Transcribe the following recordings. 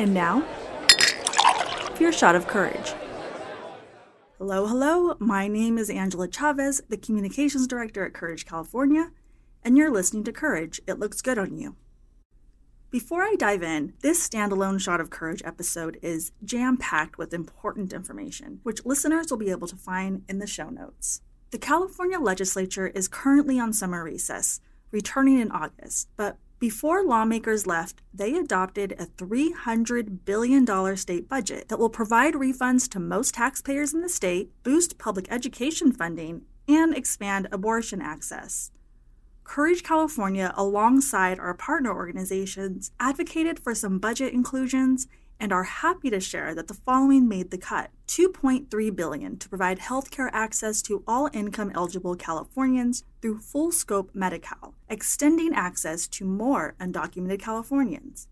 And now, your shot of courage. Hello, hello. My name is Angela Chavez, the Communications Director at Courage California, and you're listening to Courage. It looks good on you. Before I dive in, this standalone Shot of Courage episode is jam packed with important information, which listeners will be able to find in the show notes. The California legislature is currently on summer recess, returning in August, but before lawmakers left, they adopted a $300 billion state budget that will provide refunds to most taxpayers in the state, boost public education funding, and expand abortion access. Courage California, alongside our partner organizations, advocated for some budget inclusions and are happy to share that the following made the cut 2.3 billion to provide healthcare access to all income eligible Californians through full scope Medi-Cal, extending access to more undocumented Californians.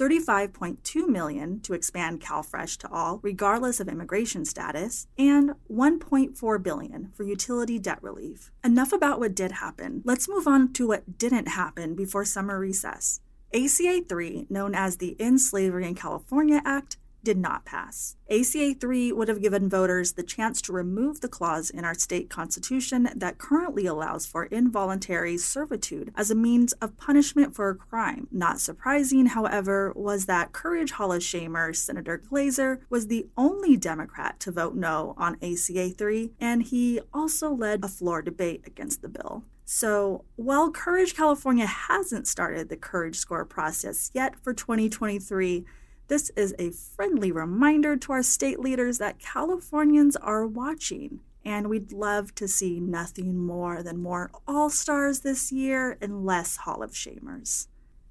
35.2 million to expand CalFresh to all regardless of immigration status and 1.4 billion for utility debt relief. Enough about what did happen. Let's move on to what didn't happen before summer recess. ACA 3, known as the End Slavery in California Act, did not pass. ACA 3 would have given voters the chance to remove the clause in our state constitution that currently allows for involuntary servitude as a means of punishment for a crime. Not surprising, however, was that Courage Hall of Shamer Senator Glazer was the only Democrat to vote no on ACA 3, and he also led a floor debate against the bill. So, while Courage California hasn't started the Courage Score process yet for 2023, this is a friendly reminder to our state leaders that Californians are watching, and we'd love to see nothing more than more All Stars this year and less Hall of Shamers.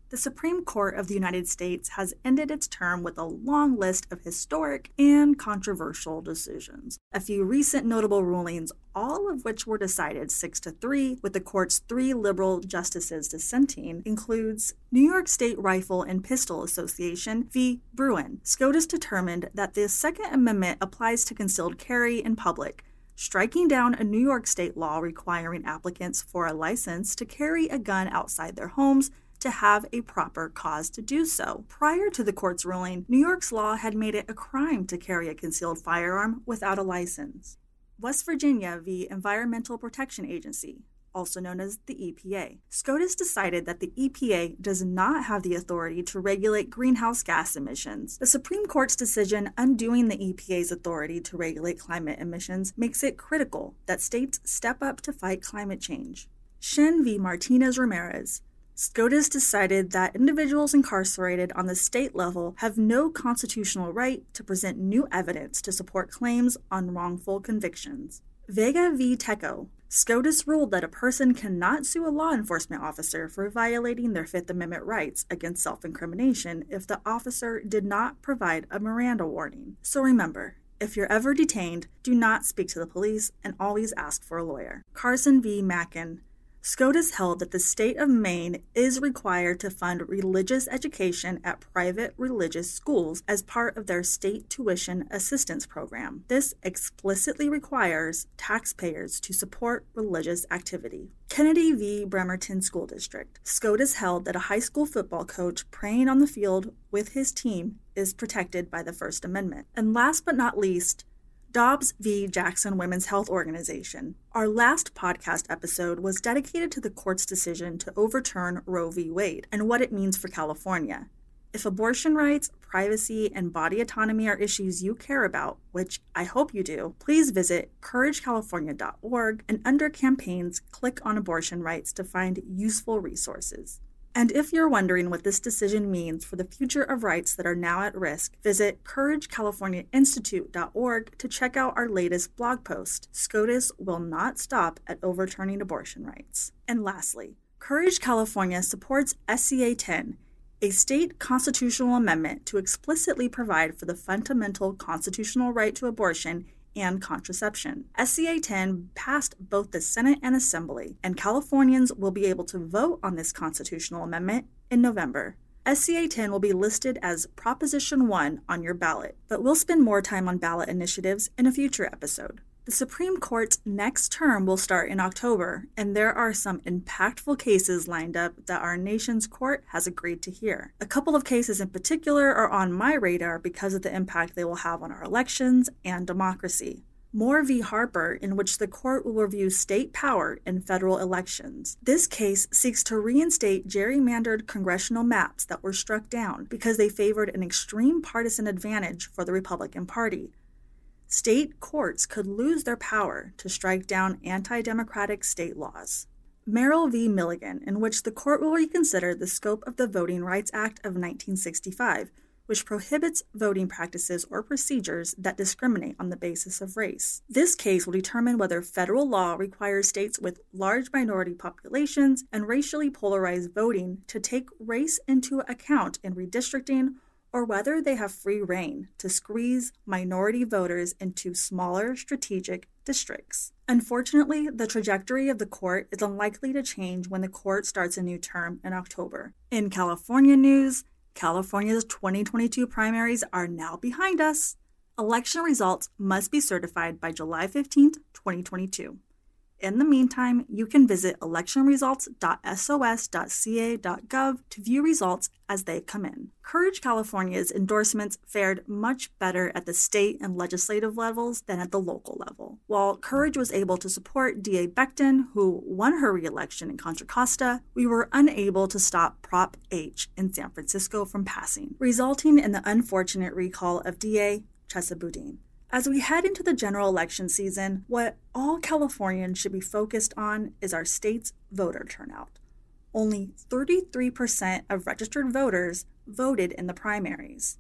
The Supreme Court of the United States has ended its term with a long list of historic and controversial decisions. A few recent notable rulings, all of which were decided 6 to 3 with the court's 3 liberal justices dissenting, includes New York State Rifle and Pistol Association v. Bruen. SCOTUS determined that the Second Amendment applies to concealed carry in public striking down a New York state law requiring applicants for a license to carry a gun outside their homes to have a proper cause to do so. Prior to the court's ruling, New York's law had made it a crime to carry a concealed firearm without a license. West Virginia v. Environmental Protection Agency, also known as the EPA. SCOTUS decided that the EPA does not have the authority to regulate greenhouse gas emissions. The Supreme Court's decision undoing the EPA's authority to regulate climate emissions makes it critical that states step up to fight climate change. Shinn v. Martinez Ramirez, SCOTUS decided that individuals incarcerated on the state level have no constitutional right to present new evidence to support claims on wrongful convictions. Vega v. Tekoh. SCOTUS ruled that a person cannot sue a law enforcement officer for violating their Fifth Amendment rights against self incrimination if the officer did not provide a Miranda warning. So remember, if you're ever detained, do not speak to the police and always ask for a lawyer. Carson v. Makin. SCOTUS held that the state of Maine is required to fund religious education at private religious schools as part of their state tuition assistance program. This explicitly requires taxpayers to support religious activity. Kennedy v. Bremerton School District. SCOTUS held that a high school football coach praying on the field with his team is protected by the First Amendment. And last but not least, Dobbs v. Jackson Women's Health Organization. Our last podcast episode was dedicated to the court's decision to overturn Roe v. Wade and what it means for California. If abortion rights, privacy, and body autonomy are issues you care about, which I hope you do, please visit couragecalifornia.org and under campaigns, click on abortion rights to find useful resources. And if you're wondering what this decision means for the future of rights that are now at risk, visit CourageCaliforniaInstitute.org to check out our latest blog post. SCOTUS will not stop at overturning abortion rights. And lastly, Courage California supports SCA 10, a state constitutional amendment to explicitly provide for the fundamental constitutional right to abortion and contraception. SCA 10 passed both the Senate and Assembly, and Californians will be able to vote on this constitutional amendment in November. SCA 10 will be listed as Proposition 1 on your ballot, but we'll spend more time on ballot initiatives in a future episode. The Supreme Court's next term will start in October, and there are some impactful cases lined up that our nation's court has agreed to hear. A couple of cases in particular are on my radar because of the impact they will have on our elections and democracy. Moore v. Harper, in which the court will review state power in federal elections. This case seeks to reinstate gerrymandered congressional maps that were struck down because they favored an extreme partisan advantage for the Republican Party. State courts could lose their power to strike down anti democratic state laws. Merrill v. Milligan, in which the court will reconsider the scope of the Voting Rights Act of 1965 which prohibits voting practices or procedures that discriminate on the basis of race. This case will determine whether federal law requires states with large minority populations and racially polarized voting to take race into account in redistricting or whether they have free reign to squeeze minority voters into smaller strategic districts. Unfortunately, the trajectory of the court is unlikely to change when the court starts a new term in October. In California news, California's 2022 primaries are now behind us. Election results must be certified by July 15, 2022. In the meantime, you can visit electionresults.sos.ca.gov to view results as they come in. Courage California's endorsements fared much better at the state and legislative levels than at the local level. While Courage was able to support DA Becton, who won her reelection in Contra Costa, we were unable to stop Prop H in San Francisco from passing, resulting in the unfortunate recall of DA Chesa Boudin. As we head into the general election season, what all Californians should be focused on is our state's voter turnout. Only 33% of registered voters voted in the primaries.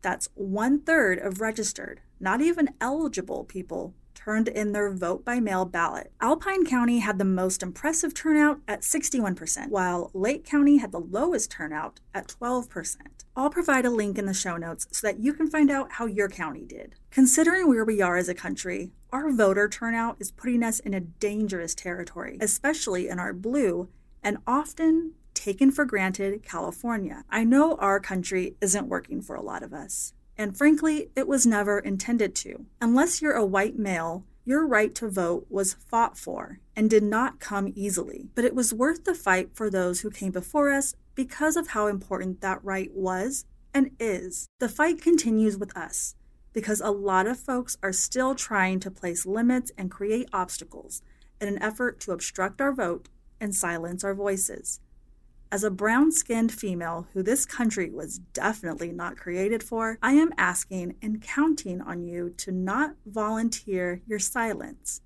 That's one third of registered, not even eligible people turned in their vote by mail ballot. Alpine County had the most impressive turnout at 61%, while Lake County had the lowest turnout at 12%. I'll provide a link in the show notes so that you can find out how your county did. Considering where we are as a country, our voter turnout is putting us in a dangerous territory, especially in our blue and often taken for granted California. I know our country isn't working for a lot of us. And frankly, it was never intended to. Unless you're a white male, your right to vote was fought for and did not come easily. But it was worth the fight for those who came before us because of how important that right was and is. The fight continues with us because a lot of folks are still trying to place limits and create obstacles in an effort to obstruct our vote and silence our voices. As a brown skinned female who this country was definitely not created for, I am asking and counting on you to not volunteer your silence,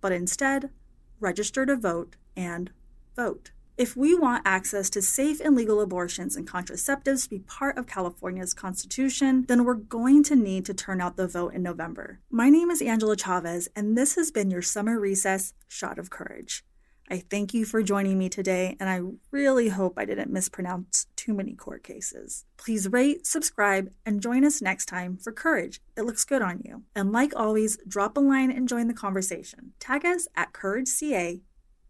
but instead register to vote and vote. If we want access to safe and legal abortions and contraceptives to be part of California's Constitution, then we're going to need to turn out the vote in November. My name is Angela Chavez, and this has been your summer recess shot of courage. I thank you for joining me today, and I really hope I didn't mispronounce too many court cases. Please rate, subscribe, and join us next time for Courage. It looks good on you. And like always, drop a line and join the conversation. Tag us at CourageCA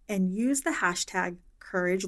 and use the hashtag Courage